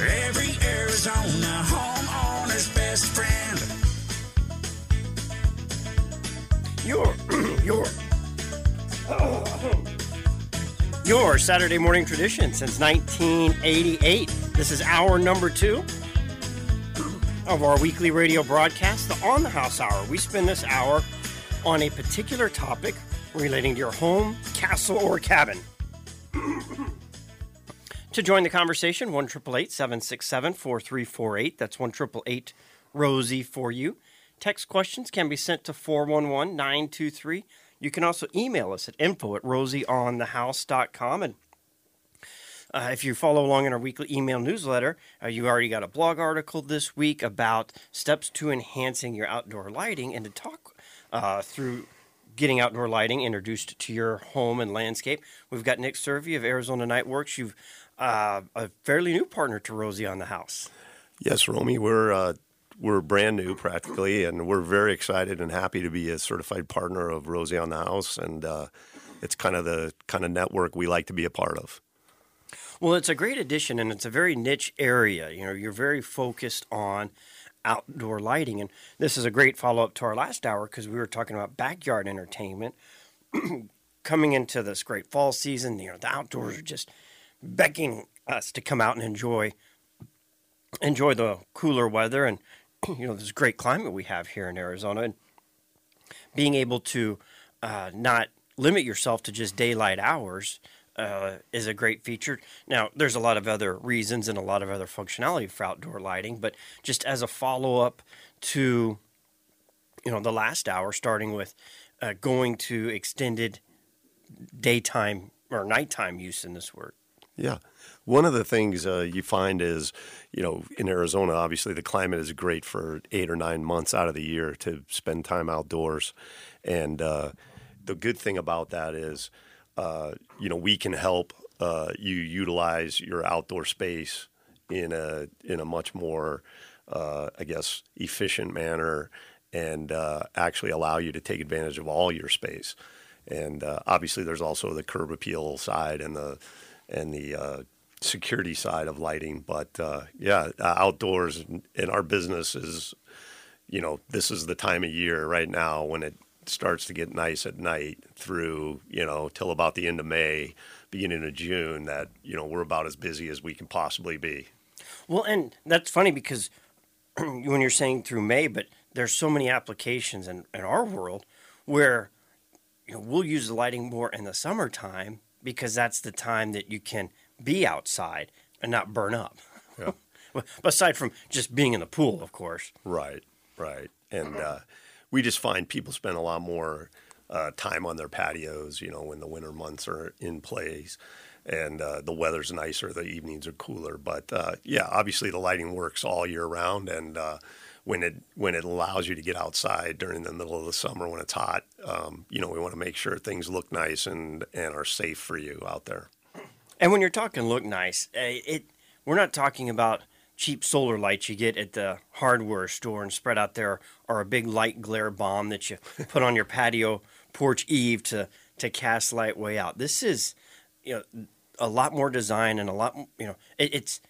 Every Arizona homeowner's best friend. Your, your, your Saturday morning tradition since 1988. This is hour number two of our weekly radio broadcast, the On the House Hour. We spend this hour on a particular topic relating to your home, castle, or cabin. to join the conversation, 1 767 4348. That's 1 Rosie for you. Text questions can be sent to 411 923. You can also email us at info at rosieonthehouse.com. And uh, if you follow along in our weekly email newsletter, uh, you already got a blog article this week about steps to enhancing your outdoor lighting and to talk uh, through getting outdoor lighting introduced to your home and landscape. We've got Nick Cervi of Arizona Nite Worx. You've uh, a fairly new partner to Rosie on the House. Yes, Romy, we're uh, we're brand new practically, and we're very excited and happy to be a certified partner of Rosie on the House, and uh, it's kind of the kind of network we like to be a part of. Well, it's a great addition, and it's a very niche area. You know, you're very focused on outdoor lighting, and this is a great follow up to our last hour because we were talking about backyard entertainment. Coming into this great fall season, you know, the outdoors are just begging us to come out and enjoy enjoy the cooler weather and you know this great climate we have here in Arizona and being able to uh, not limit yourself to just daylight hours uh, is a great feature. Now, there's a lot of other reasons and a lot of other functionality for outdoor lighting, but just as a follow up to you know the last hour, starting with uh, going to extended daytime or nighttime use in this work. Yeah. One of the things uh, you find is, you know, in Arizona, obviously the climate is great for eight or nine months out of the year to spend time outdoors. And uh, the good thing about that is, uh, you know, we can help uh, you utilize your outdoor space in a in a much more, uh, I guess, efficient manner, and uh, actually allow you to take advantage of all your space. And obviously, there's also the curb appeal side and the and the uh, security side of lighting. But uh, yeah, uh, outdoors in our business is, you know, this is the time of year right now when it starts to get nice at night through, you know, till about the end of May, beginning of June, that, you know, we're about as busy as we can possibly be. Well, and that's funny because when you're saying through May, but there's so many applications in, in our world where you know, we'll use the lighting more in the summertime because that's the time that you can be outside and not burn up. Yeah. Aside from just being in the pool, of course. Right, right. And uh, we just find people spend a lot more uh, time on their patios, you know, when the winter months are in place and uh, the weather's nicer, the evenings are cooler. But uh, yeah, obviously the lighting works all year round. And uh, when it when it allows you to get outside during the middle of the summer when it's hot. Um, you know, we want to make sure things look nice and and are safe for you out there. And when you're talking look nice, eh, it we're not talking about cheap solar lights you get at the hardware store and spread out there, or a big light glare bomb that you put on your patio porch eave to to cast light way out. This is, you know, a lot more design and a lot, you know, it, it's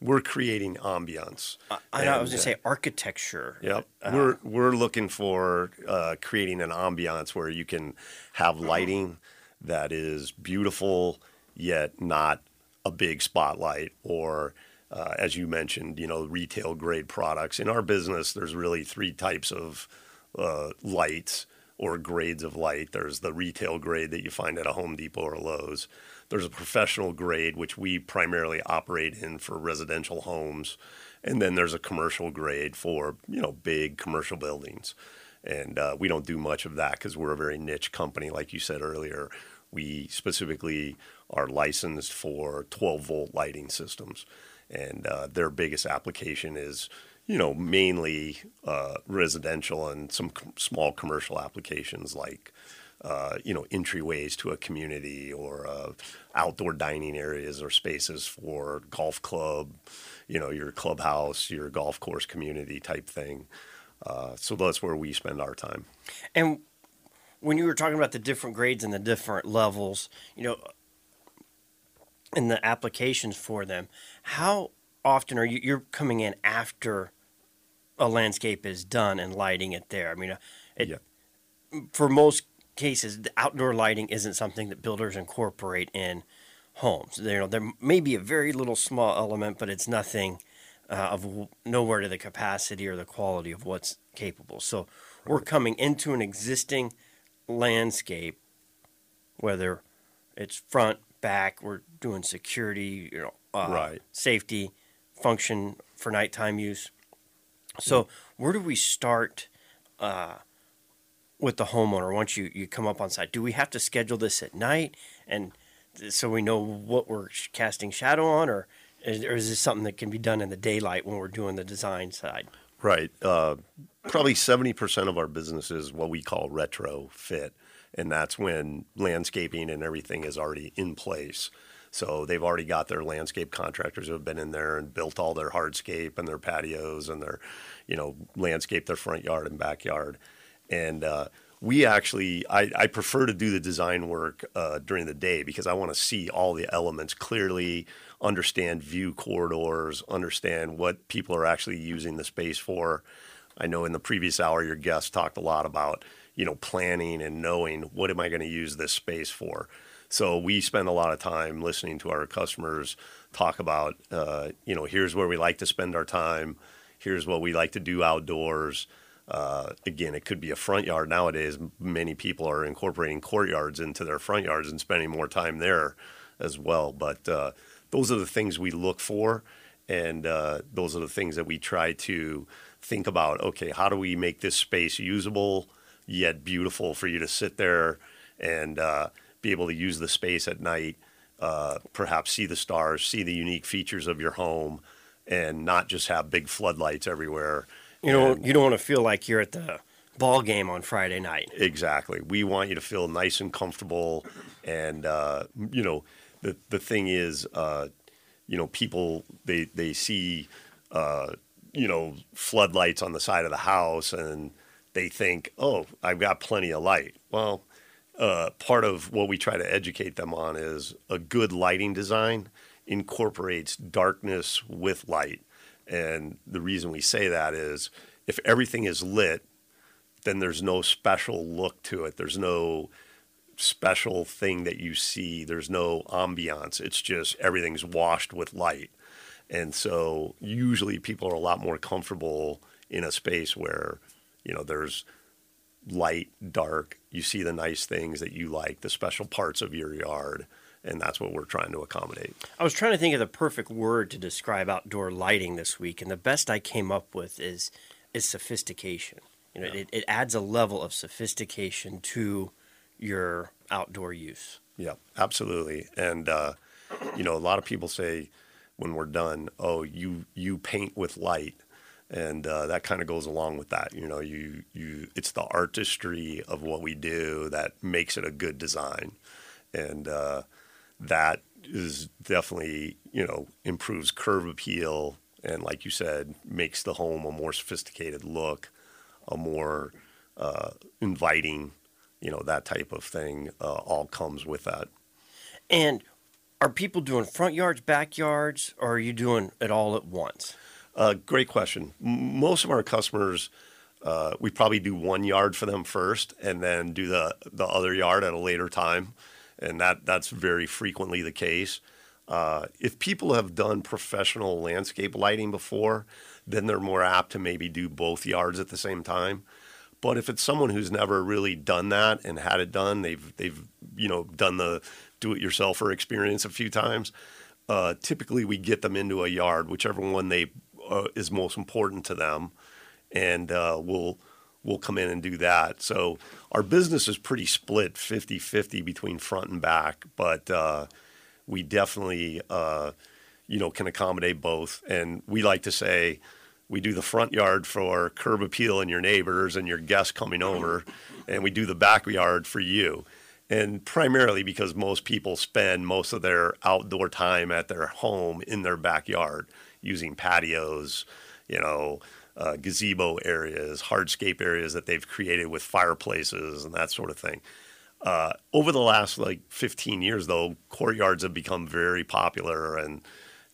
we're creating ambiance. I, I, know, I was going to say architecture. Yep. Uh, we're we're looking for uh, creating an ambiance where you can have lighting that is beautiful yet not a big spotlight or uh, as you mentioned, you know, retail grade products. In our business, there's really three types of uh, lights or grades of light. There's the retail grade that you find at a Home Depot or Lowe's. There's a professional grade, which we primarily operate in for residential homes. And then there's a commercial grade for, you know, big commercial buildings. And uh, we don't do much of that because we're a very niche company, like you said earlier. We specifically are licensed for 12 volt lighting systems. And uh, their biggest application is, you know, mainly uh, residential and some com- small commercial applications like uh, you know entryways to a community or uh, outdoor dining areas or spaces for golf club, you know your clubhouse, your golf course community type thing. Uh, so that's where we spend our time. And when you were talking about the different grades and the different levels, you know, and the applications for them. How often are you you're coming in after a landscape is done and lighting it there? I mean, uh, it, Yeah. for most cases, the outdoor lighting isn't something that builders incorporate in homes. You know, there may be a very little small element, but it's nothing uh, of nowhere to the capacity or the quality of what's capable. So we're coming into an existing landscape, whether it's front, back, we're doing security, you know, uh, Right. safety, function for nighttime use. So where do we start uh, with the homeowner once you, you come up on site? Do we have to schedule this at night and so we know what we're casting shadow on, or is, or is this something that can be done in the daylight when we're doing the design side? Right. Uh, probably 70% of our business is what we call retrofit. And that's when landscaping and everything is already in place. So they've already got their landscape contractors who have been in there and built all their hardscape and their patios and their, you know, landscape their front yard and backyard. And uh, we actually, I, I prefer to do the design work uh, during the day because I want to see all the elements clearly, understand view corridors, understand what people are actually using the space for. I know in the previous hour, your guest talked a lot about, you know, planning and knowing what am I going to use this space for. So we spend a lot of time listening to our customers talk about, uh, you know, here's where we like to spend our time. Here's what we like to do outdoors. Uh, again, it could be a front yard. Nowadays, many people are incorporating courtyards into their front yards and spending more time there as well. But uh, those are the things we look for, and uh, those are the things that we try to think about. Okay, how do we make this space usable yet beautiful for you to sit there and uh, be able to use the space at night? Uh, perhaps see the stars, see the unique features of your home, and not just have big floodlights everywhere. You know, you don't want to feel like you're at the ball game on Friday night. Exactly. We want you to feel nice and comfortable, and uh, you know, the the thing is, uh, you know, people they they see, uh, you know, floodlights on the side of the house, and they think, oh, I've got plenty of light. Well, uh, part of what we try to educate them on is a good lighting design incorporates darkness with light. And the reason we say that is if everything is lit, then there's no special look to it. There's no special thing that you see. There's no ambiance. It's just everything's washed with light. And so usually people are a lot more comfortable in a space where, you know, there's light, dark, you see the nice things that you like, the special parts of your yard, and that's what we're trying to accommodate. I was trying to think of the perfect word to describe outdoor lighting this week, and the best I came up with is is sophistication. You know, it, it adds a level of sophistication to your outdoor use. Yeah, absolutely. And uh, you know, a lot of people say when we're done, "Oh, you you paint with light," and uh, that kind of goes along with that. You know, you you it's the artistry of what we do that makes it a good design, and uh, that is definitely you know improves curb appeal and, like you said, makes the home a more sophisticated look, a more uh, inviting. You know, that type of thing uh, all comes with that. And are people doing front yards, backyards, or are you doing it all at once? Uh, great question. Most of our customers, uh, we probably do one yard for them first, and then do the the other yard at a later time, and that that's very frequently the case. Uh, if people have done professional landscape lighting before, then they're more apt to maybe do both yards at the same time. But if it's someone who's never really done that and had it done, they've they've you know done the do-it-yourselfer experience a few times. Uh, typically, we get them into a yard, whichever one they uh, is most important to them, and uh, we'll we'll come in and do that. So our business is pretty split 50-50 between front and back, but uh, we definitely uh, you know can accommodate both. And we like to say we do the front yard for curb appeal and your neighbors and your guests coming over, and we do the backyard for you. And primarily because most people spend most of their outdoor time at their home in their backyard using patios, you know, uh, gazebo areas, hardscape areas that they've created with fireplaces and that sort of thing. Uh, over the last like 15 years, though, courtyards have become very popular, and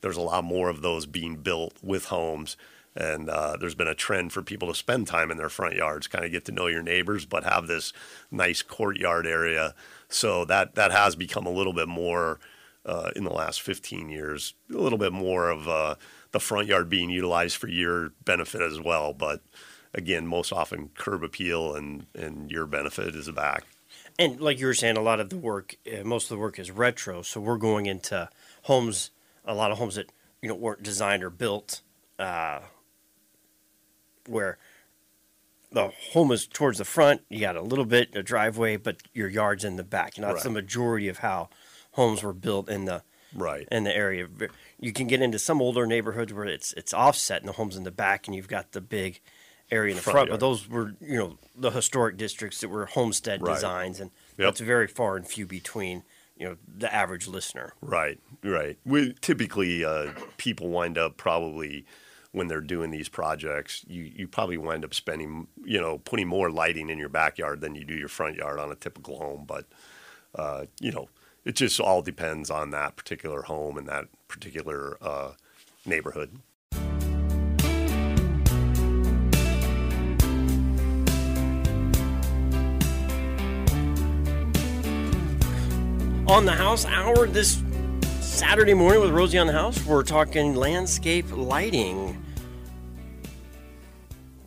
there's a lot more of those being built with homes. And uh, there's been a trend for people to spend time in their front yards, kind of get to know your neighbors, but have this nice courtyard area. So that that has become a little bit more uh, in the last 15 years, a little bit more of uh, the front yard being utilized for your benefit as well. But again, most often curb appeal and and your benefit is the back. And like you were saying, a lot of the work, uh, most of the work is retro. So we're going into homes, a lot of homes that you know weren't designed or built, uh, where the home is towards the front. You got a little bit a driveway, but your yard's in the back. You know, that's the majority of how homes were built in the Right. in the area. You can get into some older neighborhoods where it's it's offset and the home's in the back, and you've got the big area in the Front front. But those were you know the historic districts that were homestead Right. designs, and Yep. that's very far and few between. You know the average listener. Right, right. We typically uh, people wind up probably when they're doing these projects, you you probably wind up spending you know putting more lighting in your backyard than you do your front yard on a typical home. But uh, you know, it just all depends on that particular home and that particular uh, neighborhood. On the House Hour this Saturday morning with Rosie on the House, we're talking landscape lighting.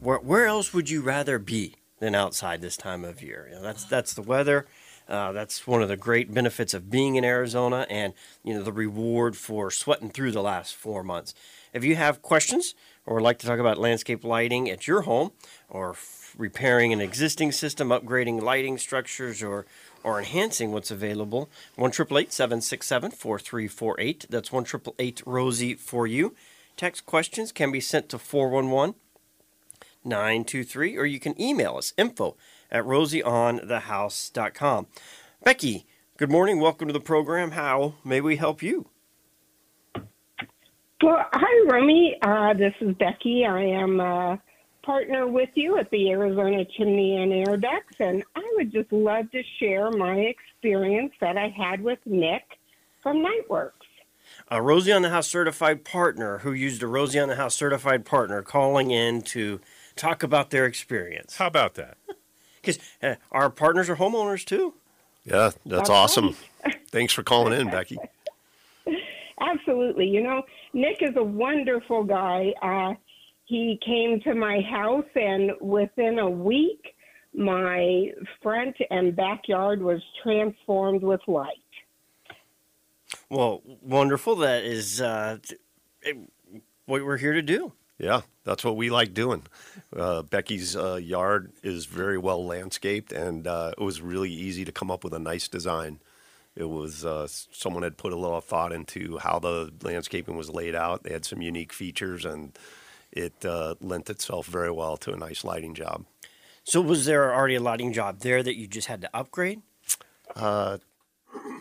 Where, where else would you rather be than outside this time of year? You know, that's that's the weather. Uh, that's one of the great benefits of being in Arizona, and you know the reward for sweating through the last four months. If you have questions or would like to talk about landscape lighting at your home, or f- repairing an existing system, upgrading lighting structures, or or enhancing what's available, one triple eight seven six seven four three four eight. That's one triple eight Rosie for you. Text questions can be sent to 411 923, or you can email us info at rosieonthehouse.com. Becky, good morning. Welcome to the program. How may we help you? Well, hi, Romy. Uh, this is Becky. I am a partner with you at the Arizona Chimney and Air Ducts, and I would just love to share my experience that I had with Nick from Nite Worx. A Rosie on the House certified partner who used a Rosie on the House certified partner calling in to talk about their experience. How about that? Because uh, our partners are homeowners too. Yeah, that's That's awesome. Thanks for calling in, Becky. Absolutely. You know, Nick is a wonderful guy. Uh, he came to my house, and within a week, my front and backyard was transformed with light. Well, wonderful. That is uh, what we're here to do. Yeah, that's what we like doing. Uh, Becky's uh, yard is very well landscaped, and uh, it was really easy to come up with a nice design. It was uh, someone had put a lot of thought into how the landscaping was laid out. They had some unique features, and it uh, lent itself very well to a nice lighting job. So, was there already a lighting job there that you just had to upgrade?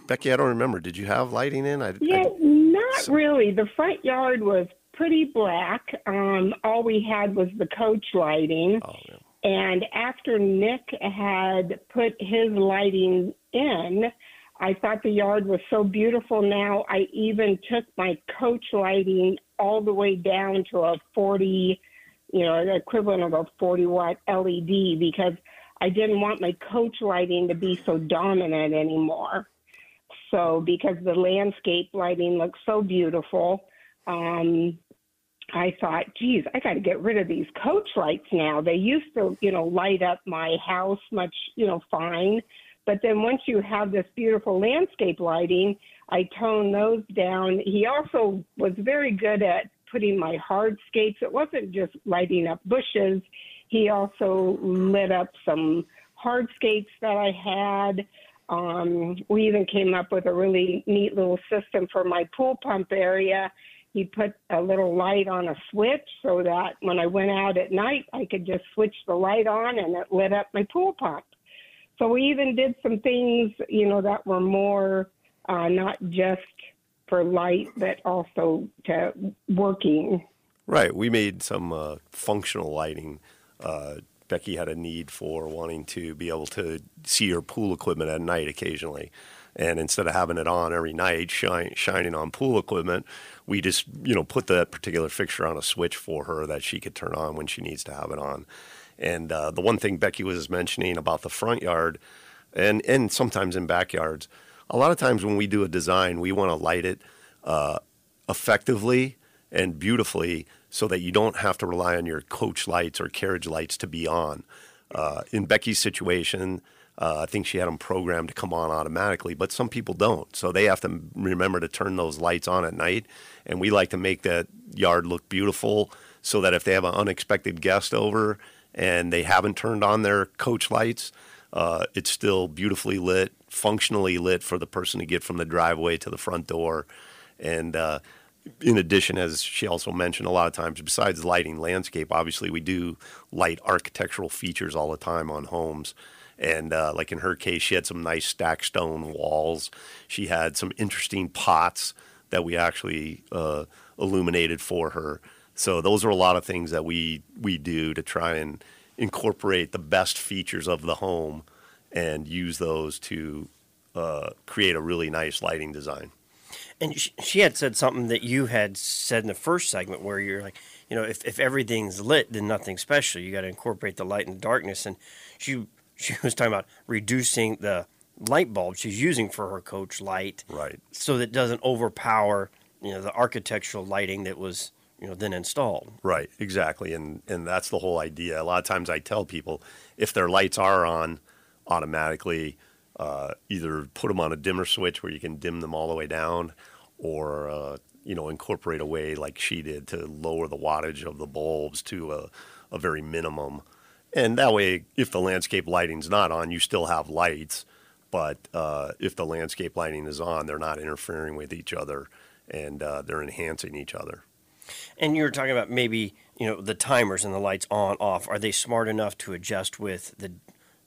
Becky, I don't remember. Did you have lighting in? I, I- Yeah, not really. The front yard was pretty black. Um, all we had was the coach lighting. oh, yeah. And after Nick had put his lighting in, I thought the yard was so beautiful now. I even took my coach lighting all the way down to a 40, you know, the equivalent of a 40 watt LED because I didn't want my coach lighting to be so dominant anymore. So, because the landscape lighting looks so beautiful, um, I thought, geez, I got to get rid of these coach lights now. They used to, you know, light up my house much, you know, fine. But then once you have this beautiful landscape lighting, I toned those down. He also was very good at putting my hardscapes. It wasn't just lighting up bushes. He also lit up some hardscapes that I had. Um, we even came up with a really neat little system for my pool pump area. He put a little light on a switch so that when I went out at night, I could just switch the light on and it lit up my pool pump. So we even did some things, you know, that were more uh, not just for light, but also to working. Right. We made some uh, functional lighting uh, Becky had a need for wanting to be able to see her pool equipment at night occasionally. And instead of having it on every night, shine, shining on pool equipment, we just you know put that particular fixture on a switch for her that she could turn on when she needs to have it on. And uh, the one thing Becky was mentioning about the front yard, and and sometimes in backyards, a lot of times when we do a design, we want to light it uh, effectively and beautifully so that you don't have to rely on your coach lights or carriage lights to be on. Uh, in Becky's situation, uh, I think she had them programmed to come on automatically, but some people don't. So they have to remember to turn those lights on at night. And we like to make that yard look beautiful so that if they have an unexpected guest over and they haven't turned on their coach lights, uh, it's still beautifully lit, functionally lit for the person to get from the driveway to the front door. And uh, in addition, as she also mentioned, a lot of times, besides lighting landscape, obviously we do light architectural features all the time on homes. And uh, like in her case, she had some nice stacked stone walls. She had some interesting pots that we actually uh, illuminated for her. So those are a lot of things that we we do to try and incorporate the best features of the home and use those to uh, create a really nice lighting design. And she, had said something that you had said in the first segment where you're like, you know, if, if everything's lit, then nothing special. You got to incorporate the light and the darkness. And she she was talking about reducing the light bulb she's using for her coach light, Right. so that it doesn't overpower you know the architectural lighting that was you know then installed. Right, exactly, and and that's the whole idea. A lot of times, I tell people if their lights are on automatically, uh, either put them on a dimmer switch where you can dim them all the way down, or uh, you know incorporate a way like she did to lower the wattage of the bulbs to a, a very minimum, and that way, if the landscape lighting's not on, you still have lights. But uh, if the landscape lighting is on, they're not interfering with each other, and uh, they're enhancing each other. And you were talking about maybe you know the timers and the lights on off. Are they smart enough to adjust with the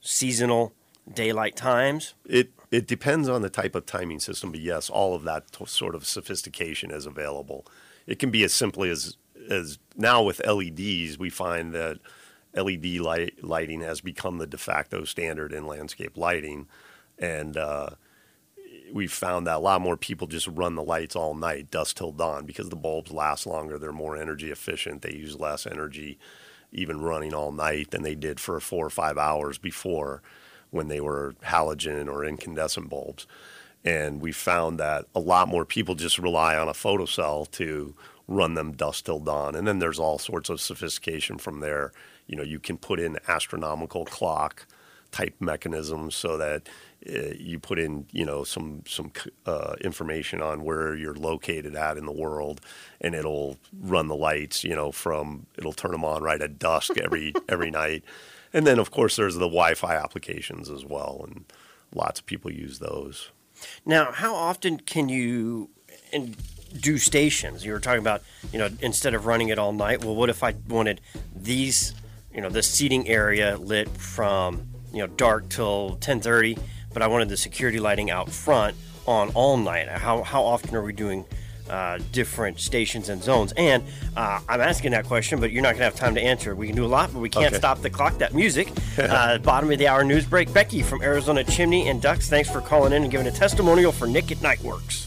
seasonal daylight times? It it depends on the type of timing system, but yes, all of that t- sort of sophistication is available. It can be as simply as as now with LEDs, we find that LED light, lighting has become the de facto standard in landscape lighting, and uh, we've found that a lot more people just run the lights all night, dusk till dawn, because the bulbs last longer. They're more energy efficient. They use less energy, even running all night, than they did for four or five hours before, when they were halogen or incandescent bulbs. And we found that a lot more people just rely on a photocell to run them dusk till dawn. And then there's all sorts of sophistication from there. You know, you can put in astronomical clock type mechanisms so that uh, you put in, you know, some some uh, information on where you're located at in the world, and it'll run the lights. You know, from it'll turn them on right at dusk every every night, and then of course there's the Wi-Fi applications as well, and lots of people use those. Now, how often can you in, do stations? You were talking about, you know, instead of running it all night. Well, what if I wanted these, you know, the seating area lit from, you know, dark till 10:30, but I wanted the security lighting out front on all night. How how often are we doing? Uh, different stations and zones, and uh, I'm asking that question, but you're not going to have time to answer. We can do a lot, but we can't Okay. stop the clock. That music. uh, bottom of the hour news break. Becky from Arizona Chimney and Ducks. Thanks for calling in and giving a testimonial for Nick at Nite Worx.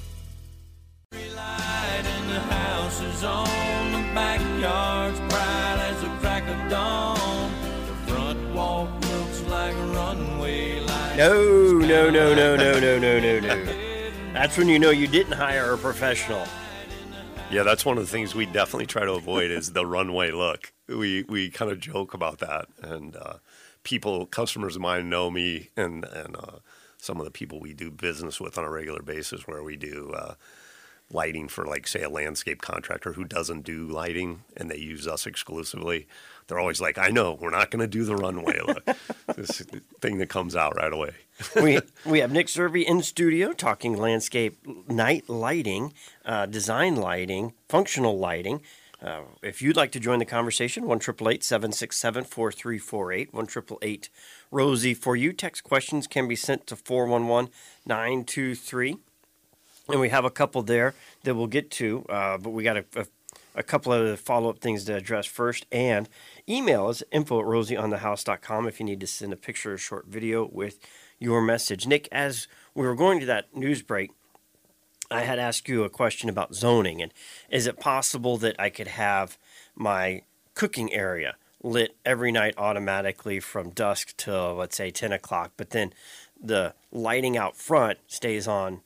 No, no, no, no, no, no, no, no, no. That's when you know you didn't hire a professional. Yeah, that's one of the things we definitely try to avoid is the runway look. We we kind of joke about that, and uh, people, customers of mine know me, and and uh, some of the people we do business with on a regular basis, where we do uh, lighting for, like, say, a landscape contractor who doesn't do lighting, and they use us exclusively. They're always like, "I know, we're not going to do the runway look." this thing that comes out right away. we we have Nick Cervi in studio talking landscape night lighting, uh, design lighting, functional lighting. Uh, if you'd like to join the conversation, one triple eight seven six seven four three four eight one triple eight Rosie for you. Text questions can be sent to four one one nine two three. And we have a couple there that we'll get to, uh, but we got a, a a couple of follow up things to address first. And email us info at rosieonthehouse.com if you need to send a picture or short video with your message. Nick, as we were going to that news break, I had asked you a question about zoning. And is it possible that I could have my cooking area lit every night automatically from dusk till, let's say, 10 o'clock, but then the lighting out front stays on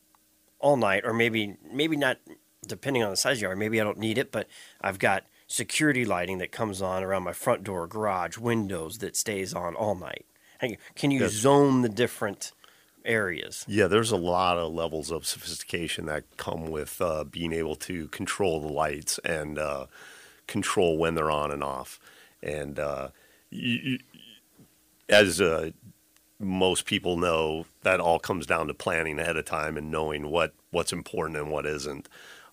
all night, or maybe maybe not depending on the size of yard. Maybe I don't need it, but I've got security lighting that comes on around my front door, garage, windows that stays on all night. Can you Yes. zone the different areas? Yeah, there's a lot of levels of sophistication that come with uh, being able to control the lights and uh, control when they're on and off. And uh, you, you, as uh, most people know, that all comes down to planning ahead of time and knowing what, what's important and what isn't.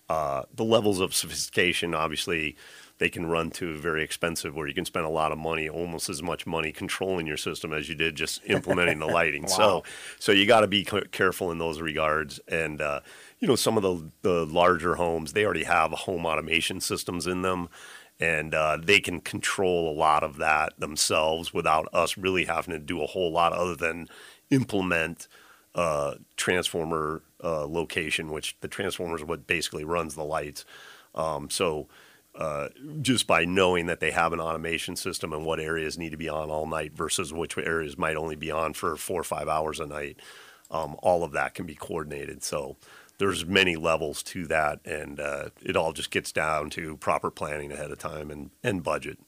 Uh, the levels of sophistication, obviously, they can run to very expensive, where you can spend a lot of money, almost as much money controlling your system as you did just implementing the lighting. So, so you got to be c- careful in those regards. And uh, you know, some of the the larger homes, they already have home automation systems in them, and uh, they can control a lot of that themselves without us really having to do a whole lot other than implement uh, transformer uh, location, which the transformer is what basically runs the lights. Um, so uh, just by knowing that they have an automation system and what areas need to be on all night versus which areas might only be on for four or five hours a night, um, all of that can be coordinated. So there's many levels to that, and uh, it all just gets down to proper planning ahead of time and, and budget.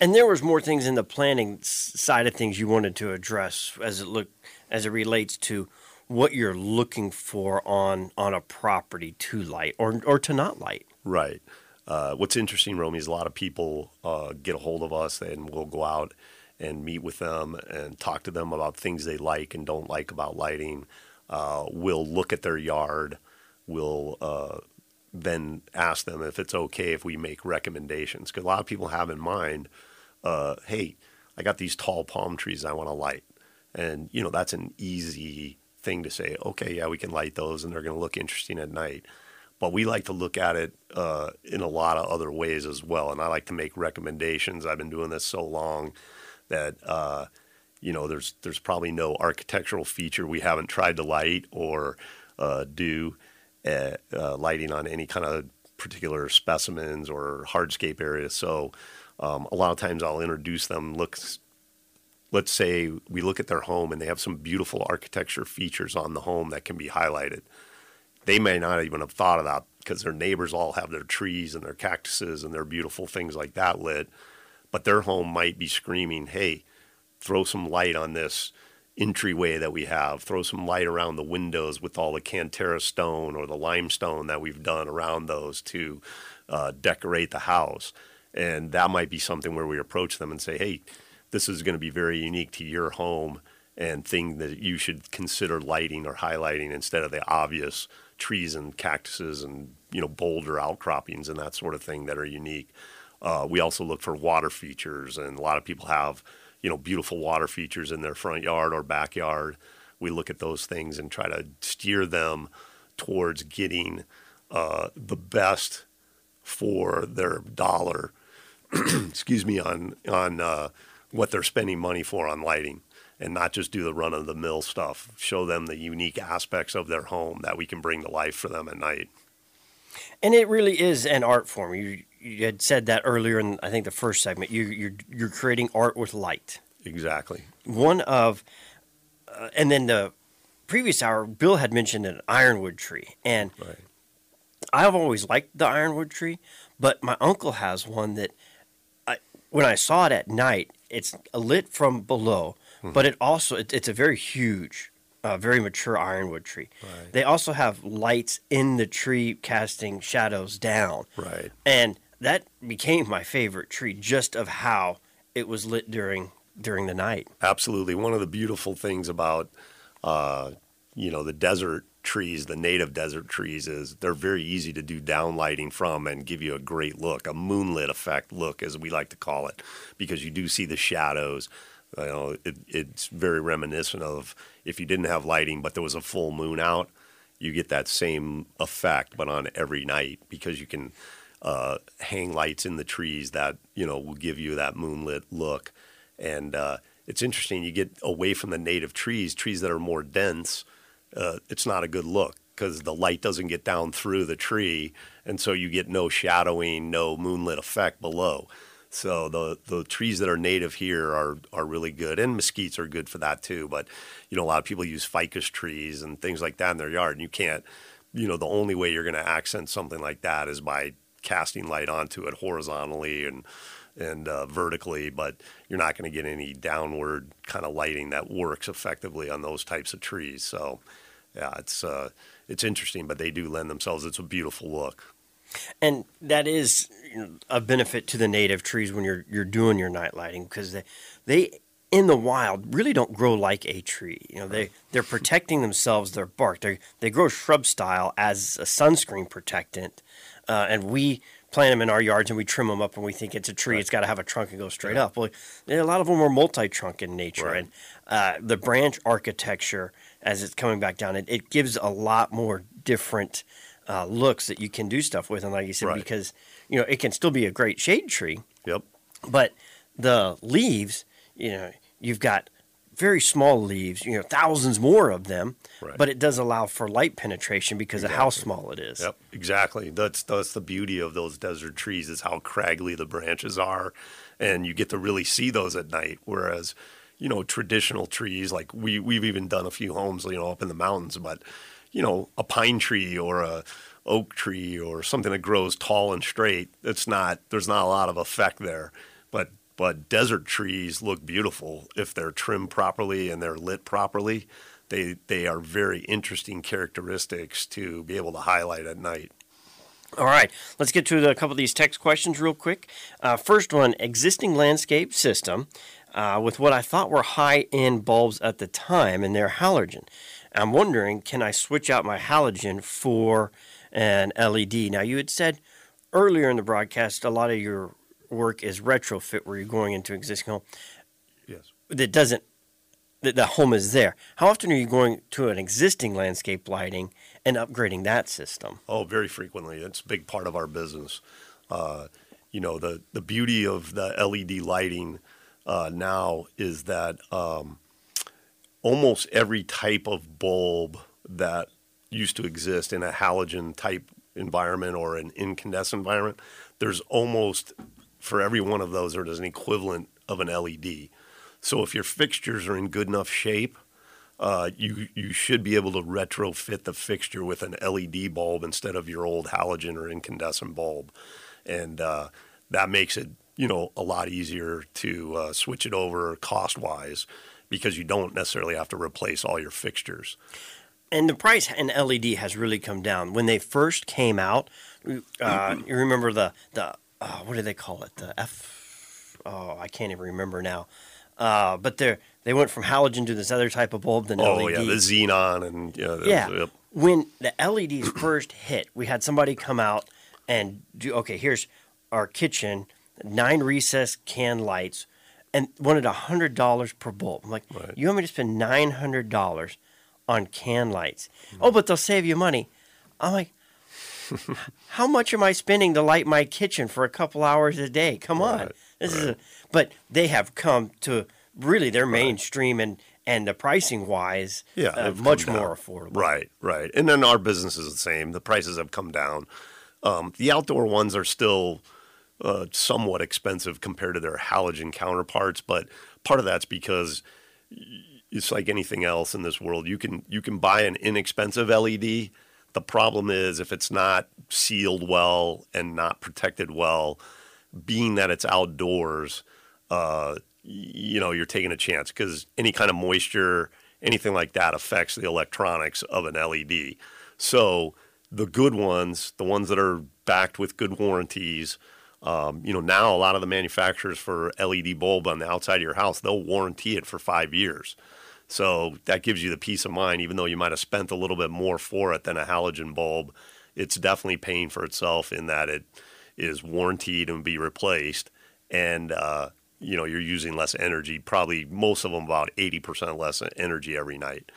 And there was more things in the planning side of things you wanted to address as it look as it relates to what you're looking for on on a property to light or or to not light. Right. Uh, what's interesting, Romy, is a lot of people uh, get a hold of us and we'll go out and meet with them and talk to them about things they like and don't like about lighting. Uh, we'll look at their yard. We'll uh, then ask them if it's okay if we make recommendations. Because a lot of people have in mind, uh, hey, I got these tall palm trees I want to light. And, you know, that's an easy thing to say, okay, yeah, we can light those and they're going to look interesting at night but we like to look at it uh, in a lot of other ways as well. And I like to make recommendations. I've been doing this so long that uh, you know there's there's probably no architectural feature we haven't tried to light or uh, do uh, uh, lighting on any kind of particular specimens or hardscape areas. So um, a lot of times I'll introduce them. Looks let's say we look at their home and they have some beautiful architecture features on the home that can be highlighted they may not even have thought of that because their neighbors all have their trees and their cactuses and their beautiful things like that lit. But their home might be screaming, hey, throw some light on this entryway that we have, throw some light around the windows with all the Cantera stone or the limestone that we've done around those to uh, decorate the house. And that might be something where we approach them and say, hey, this is going to be very unique to your home and thing that you should consider lighting or highlighting instead of the obvious trees and cactuses and you know boulder outcroppings and that sort of thing that are unique. Uh, we also look for water features, and a lot of people have you know beautiful water features in their front yard or backyard. We look at those things and try to steer them towards getting uh, the best for their dollar. excuse me on on uh, what they're spending money for on lighting and not just do the run of the mill stuff. Show them the unique aspects of their home that we can bring to life for them at night. And it really is an art form. You you had said that earlier in I think the first segment. You you're you're creating art with light. Exactly. One of uh, and then the previous hour Bill had mentioned an ironwood tree and Right. I've always liked the ironwood tree, but my uncle has one that I, when I saw it at night, it's lit from below, but it also it, it's a very huge, uh, very mature ironwood tree. Right. They also have lights in the tree casting shadows down, Right. and that became my favorite tree just of how it was lit during during the night. Absolutely. One of the beautiful things about, uh, you know, the desert trees, the native desert trees, is they're very easy to do downlighting from and give you a great look, a moonlit effect look, as we like to call it, because you do see the shadows. You know, it, it's very reminiscent of if you didn't have lighting, but there was a full moon out, you get that same effect, but on every night because you can uh, hang lights in the trees that you know will give you that moonlit look. And uh, it's interesting. You get away from the native trees, trees that are more dense. Uh, it's not a good look because the light doesn't get down through the tree, and so you get no shadowing, no moonlit effect below. So the the trees that are native here are are really good, and mesquites are good for that too. But you know, a lot of people use ficus trees and things like that in their yard, and you can't. You know, the only way you're going to accent something like that is by casting light onto it horizontally and and uh, vertically, but you're not going to get any downward kind of lighting that works effectively on those types of trees. So, yeah, it's uh, it's interesting, but they do lend themselves. It's a beautiful look. And that is a benefit to the native trees when you're you're doing your night lighting because they they in the wild really don't grow like a tree. You know, they they're protecting themselves, their bark. They they grow shrub style as a sunscreen protectant, uh, and we plant them in our yards and we trim them up and we think it's a tree. It's got to have a trunk and go straight up. Well, a lot of them are multi-trunk in nature, Right. and uh, the branch architecture as it's coming back down, it, it gives a lot more different uh, looks that you can do stuff with. And like you said, Right. because you know it can still be a great shade tree, Yep. but the leaves, you know, you've got very small leaves, you know, thousands more of them, Right. but it does allow for light penetration because of how small it is. Yep, exactly. That's that's the beauty of those desert trees is how craggly the branches are, and you get to really see those at night. Whereas, you know, traditional trees like we we've even done a few homes, you know, up in the mountains, but you know, a pine tree or a oak tree or something that grows tall and straight, it's not there's not a lot of effect there. But but desert trees look beautiful if they're trimmed properly and they're lit properly. They they are very interesting characteristics to be able to highlight at night. All right, let's get to the, a couple of these text questions real quick. Uh, first one existing landscape system uh, with what I thought were high end bulbs at the time, and they're halogen. I'm wondering, can I switch out my halogen for an LED? Now, you had said earlier in the broadcast a lot of your work is retrofit, where you're going into existing home Yes. that doesn't that the home is there. How often are you going to an existing landscape lighting and upgrading that system? Oh, very frequently. It's a big part of our business. Uh, you know, the, the beauty of the LED lighting uh, now is that um, almost every type of bulb that used to exist in a halogen type environment or an incandescent environment, there's almost for every one of those, there's an equivalent of an LED. So if your fixtures are in good enough shape, uh, you you should be able to retrofit the fixture with an LED bulb instead of your old halogen or incandescent bulb, and uh, that makes it you know a lot easier to uh, switch it over cost wise because you don't necessarily have to replace all your fixtures. and the price in LED has really come down. When they first came out, uh, you remember the the uh, what do they call it? The F. Oh, I can't even remember now. Uh, but they they went from halogen to this other type of bulb than Oh LED. yeah, the xenon and there's- Yeah. yep. When the LEDs first hit, we had somebody come out and do okay, here's our kitchen, nine recess can lights, and wanted a hundred dollars per bulb. I'm like, Right. you want me to spend nine hundred dollars on can lights? Oh, but they'll save you money. I'm like, how much am I spending to light my kitchen for a couple hours a day? Come on, Right, this is a. But they have come to really their mainstream and and the pricing wise, Yeah, uh, much more affordable. Right, right. And then our business is the same. The prices have come down. Um, the outdoor ones are still uh, somewhat expensive compared to their halogen counterparts, but part of that's because it's like anything else in this world. You can you can buy an inexpensive LED. The problem is if it's not sealed well and not protected well, being that it's outdoors, uh, you know, you're taking a chance because any kind of moisture, anything like that affects the electronics of an LED. So the good ones, the ones that are backed with good warranties, um, you know, now a lot of the manufacturers for LED bulb on the outside of your house, they'll warranty it for five years. So that gives you the peace of mind, even though you might have spent a little bit more for it than a halogen bulb. It's definitely paying for itself in that it is warranted and be replaced, and uh, you know you're using less energy. Probably most of them about eighty percent less energy every night,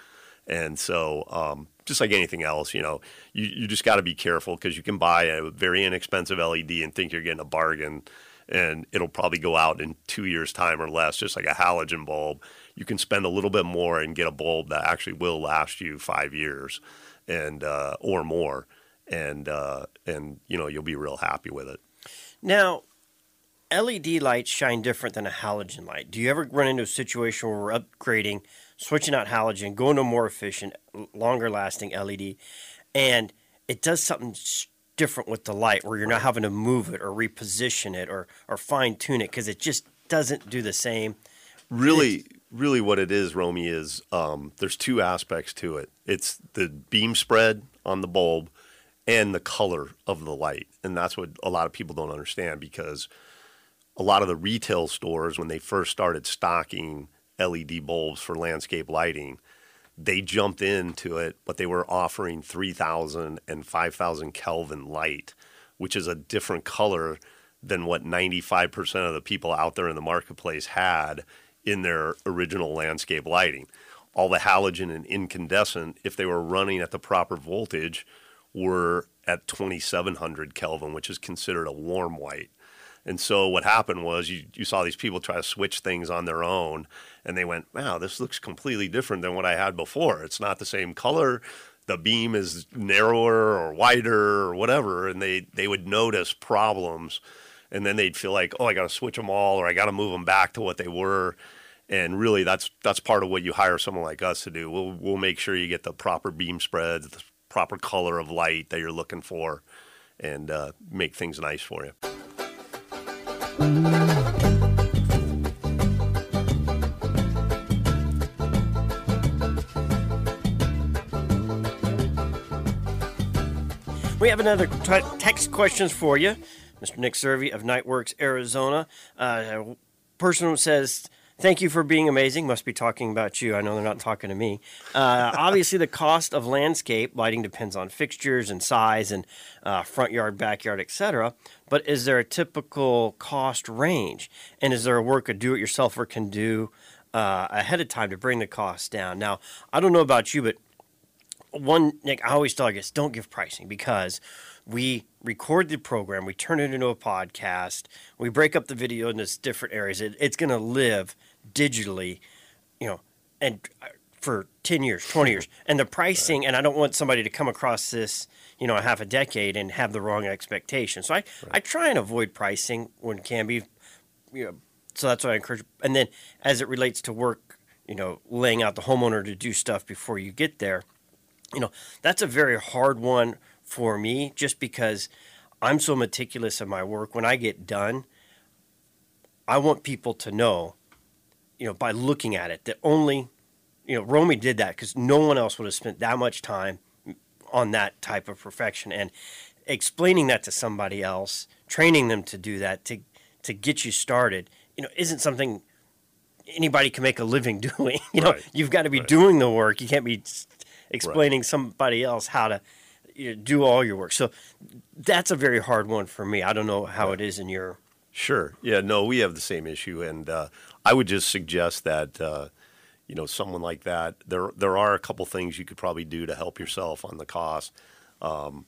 and so um, just like anything else, you know, you, you just got to be careful because you can buy a very inexpensive LED and think you're getting a bargain, and it'll probably go out in two years' time or less, just like a halogen bulb. You can spend a little bit more and get a bulb that actually will last you five years, and uh, or more, and uh, and you know you'll be real happy with it. Now, LED lights shine different than a halogen light. Do you ever run into a situation where we're upgrading, switching out halogen, going to a more efficient, longer lasting LED, and it does something different with the light where you're not having to move it or reposition it or, or fine tune it because it just doesn't do the same? really really what it is romy is um, there's two aspects to it. It's the beam spread on the bulb and the color of the light. And that's what a lot of people don't understand because a lot of the retail stores when they first started stocking led bulbs for landscape lighting they jumped into it but they were offering 3000 and 5000 kelvin light which is a different color than what 95% of the people out there in the marketplace had in their original landscape lighting. All the halogen and incandescent, if they were running at the proper voltage, were at 2700 Kelvin, which is considered a warm white. And so what happened was you, you saw these people try to switch things on their own, and they went, wow, this looks completely different than what I had before. It's not the same color. The beam is narrower or wider or whatever. And they, they would notice problems and then they'd feel like, oh, I got to switch them all, or I got to move them back to what they were. And really, that's that's part of what you hire someone like us to do. We'll we'll make sure you get the proper beam spreads, the proper color of light that you're looking for, and uh, make things nice for you. We have another t- text questions for you. Mr. Nick Cervi of Nite Worx, Arizona. Uh, person says, Thank you for being amazing. Must be talking about you. I know they're not talking to me. Uh, obviously, the cost of landscape lighting depends on fixtures and size and uh, front yard, backyard, etc. But is there a typical cost range? And is there a work a do it yourselfer can do uh, ahead of time to bring the cost down? Now, I don't know about you, but one Nick, I always tell guests don't give pricing because we record the program, we turn it into a podcast, we break up the video into different areas. It, it's going to live digitally, you know, and uh, for 10 years, 20 years. And the pricing, and I don't want somebody to come across this, you know, a half a decade and have the wrong expectation. So I, I try and avoid pricing when can be, you know, so that's what I encourage. And then as it relates to work, you know, laying out the homeowner to do stuff before you get there, you know, that's a very hard one for me just because I'm so meticulous in my work. When I get done, I want people to know, you know, by looking at it, that only, you know, Romy did that because no one else would have spent that much time on that type of perfection. And explaining that to somebody else, training them to do that to to get you started, you know, isn't something anybody can make a living doing. You know, Right. you've got to be Right. doing the work. You can't be explaining somebody else how to you know, do all your work. So that's a very hard one for me. I don't know how it is in your. Sure. Yeah. No, we have the same issue, and uh, I would just suggest that uh, you know someone like that. There, there are a couple things you could probably do to help yourself on the cost. Um,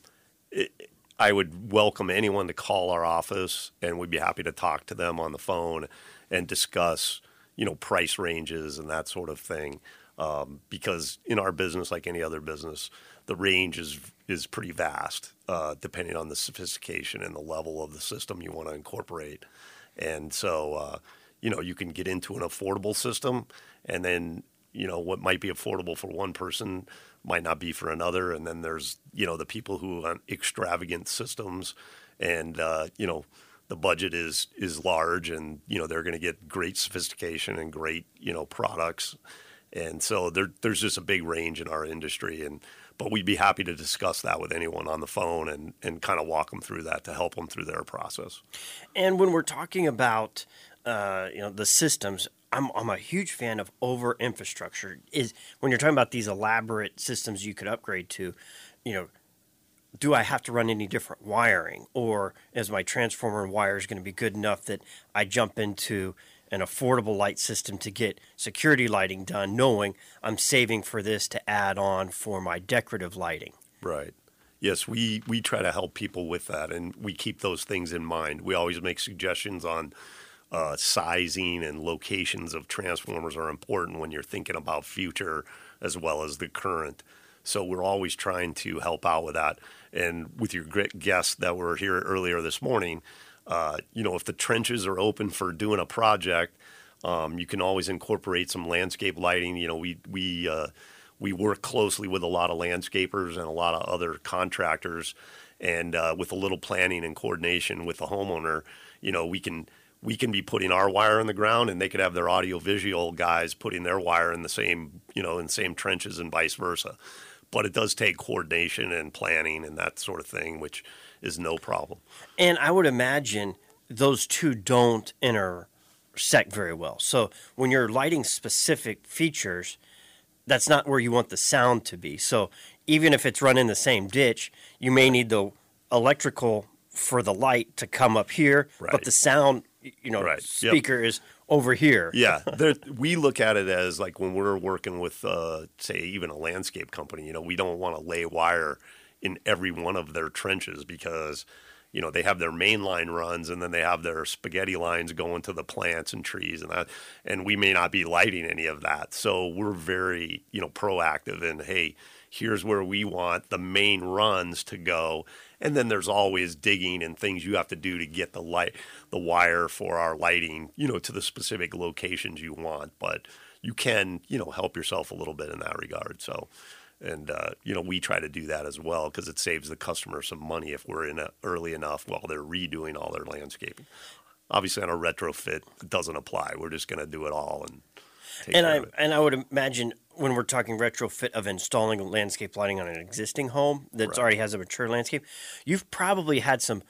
it, I would welcome anyone to call our office, and we'd be happy to talk to them on the phone and discuss, you know, price ranges and that sort of thing. Um, because in our business, like any other business, the range is is pretty vast, uh, depending on the sophistication and the level of the system you want to incorporate. And so, uh, you know, you can get into an affordable system, and then you know what might be affordable for one person might not be for another. And then there's you know the people who want extravagant systems, and uh, you know the budget is is large, and you know they're going to get great sophistication and great you know products. And so there, there's just a big range in our industry, and but we'd be happy to discuss that with anyone on the phone and, and kind of walk them through that to help them through their process. And when we're talking about, uh, you know, the systems, I'm, I'm a huge fan of over infrastructure. Is when you're talking about these elaborate systems you could upgrade to, you know, do I have to run any different wiring, or is my transformer and wires going to be good enough that I jump into an affordable light system to get security lighting done, knowing I'm saving for this to add on for my decorative lighting. Right. Yes, we, we try to help people with that, and we keep those things in mind. We always make suggestions on uh, sizing and locations of transformers are important when you're thinking about future as well as the current. So we're always trying to help out with that. And with your great guests that were here earlier this morning, uh, you know, if the trenches are open for doing a project, um, you can always incorporate some landscape lighting. You know, we we uh, we work closely with a lot of landscapers and a lot of other contractors, and uh, with a little planning and coordination with the homeowner, you know, we can we can be putting our wire in the ground, and they could have their audio visual guys putting their wire in the same you know in the same trenches and vice versa. But it does take coordination and planning and that sort of thing, which is no problem. And I would imagine those two don't intersect very well. So when you're lighting specific features, that's not where you want the sound to be. So even if it's run in the same ditch, you may need the electrical for the light to come up here, Right. but the sound, you know, Right. Yep. speaker is over here. Yeah, we look at it as like when we're working with, uh, say, even a landscape company. You know, we don't want to lay wire in every one of their trenches because, you know, they have their main line runs and then they have their spaghetti lines going to the plants and trees and that, and we may not be lighting any of that. So we're very, you know, proactive and hey, here's where we want the main runs to go and then there's always digging and things you have to do to get the light the wire for our lighting you know to the specific locations you want. But you can you know help yourself a little bit in that regard. So and uh, you know we try to do that as well because it saves the customer some money if we're in early enough while they're redoing all their landscaping. Obviously on a retrofit it doesn't apply. We're just going to do it all and and I and I would imagine when we're talking retrofit of installing landscape lighting on an existing home that Right. already has a mature landscape, you've probably had some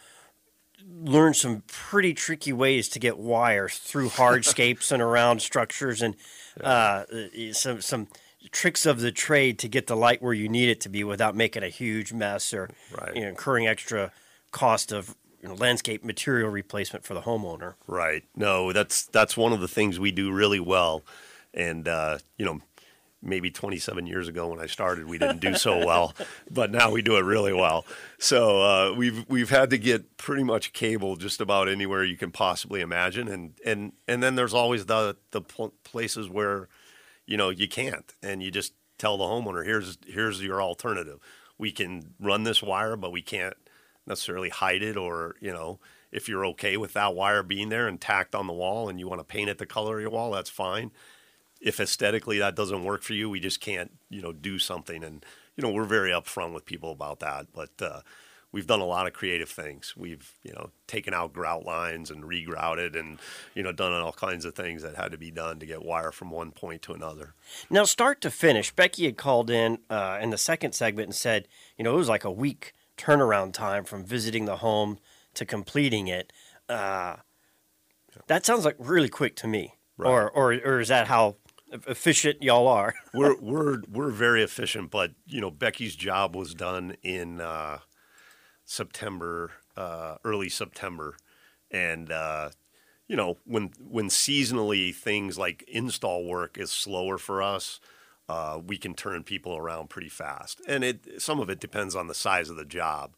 learned some pretty tricky ways to get wires through hardscapes and around structures and uh, some some tricks of the trade to get the light where you need it to be without making a huge mess or Right. you know, incurring extra cost of you know, landscape material replacement for the homeowner. Right. No, that's that's one of the things we do really well, and uh, you know, maybe 27 years ago when I started, we didn't do so well, but now we do it really well. So uh, we've we've had to get pretty much cable just about anywhere you can possibly imagine, and and and then there's always the the pl- places where you know you can't, and you just tell the homeowner here's here's your alternative. We can run this wire, but we can't necessarily hide it or you know if you're okay with that wire being there and tacked on the wall and you want to paint it the color of your wall that's fine if aesthetically that doesn't work for you we just can't you know do something and you know we're very upfront with people about that but uh, we've done a lot of creative things we've you know taken out grout lines and regrouted and you know done all kinds of things that had to be done to get wire from one point to another Now, start to finish, Becky had called in uh, in the second segment and said, you know, it was like a week turnaround time from visiting the home to completing it. Uh, that sounds like really quick to me. Right. Or, or, or is that how efficient y'all are? we're we're we're very efficient, but you know Becky's job was done in uh, September, uh, early September, and uh, you know when when seasonally things like install work is slower for us, uh, we can turn people around pretty fast, and it some of it depends on the size of the job.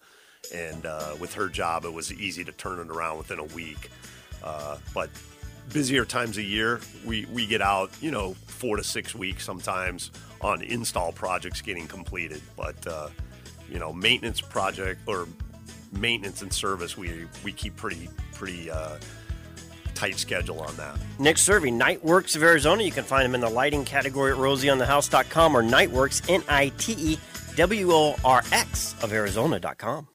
And uh, with her job, it was easy to turn it around within a week. Uh, but busier times a year, we, we get out, you know, four to six weeks sometimes on install projects getting completed. But, uh, you know, maintenance project or maintenance and service, we, we keep pretty, pretty uh, tight schedule on that. Nick Cervi, Nightworks of Arizona. You can find him in the lighting category at rosieonthehouse.com or Nite Worx, N I T E W O R X of Arizona.com.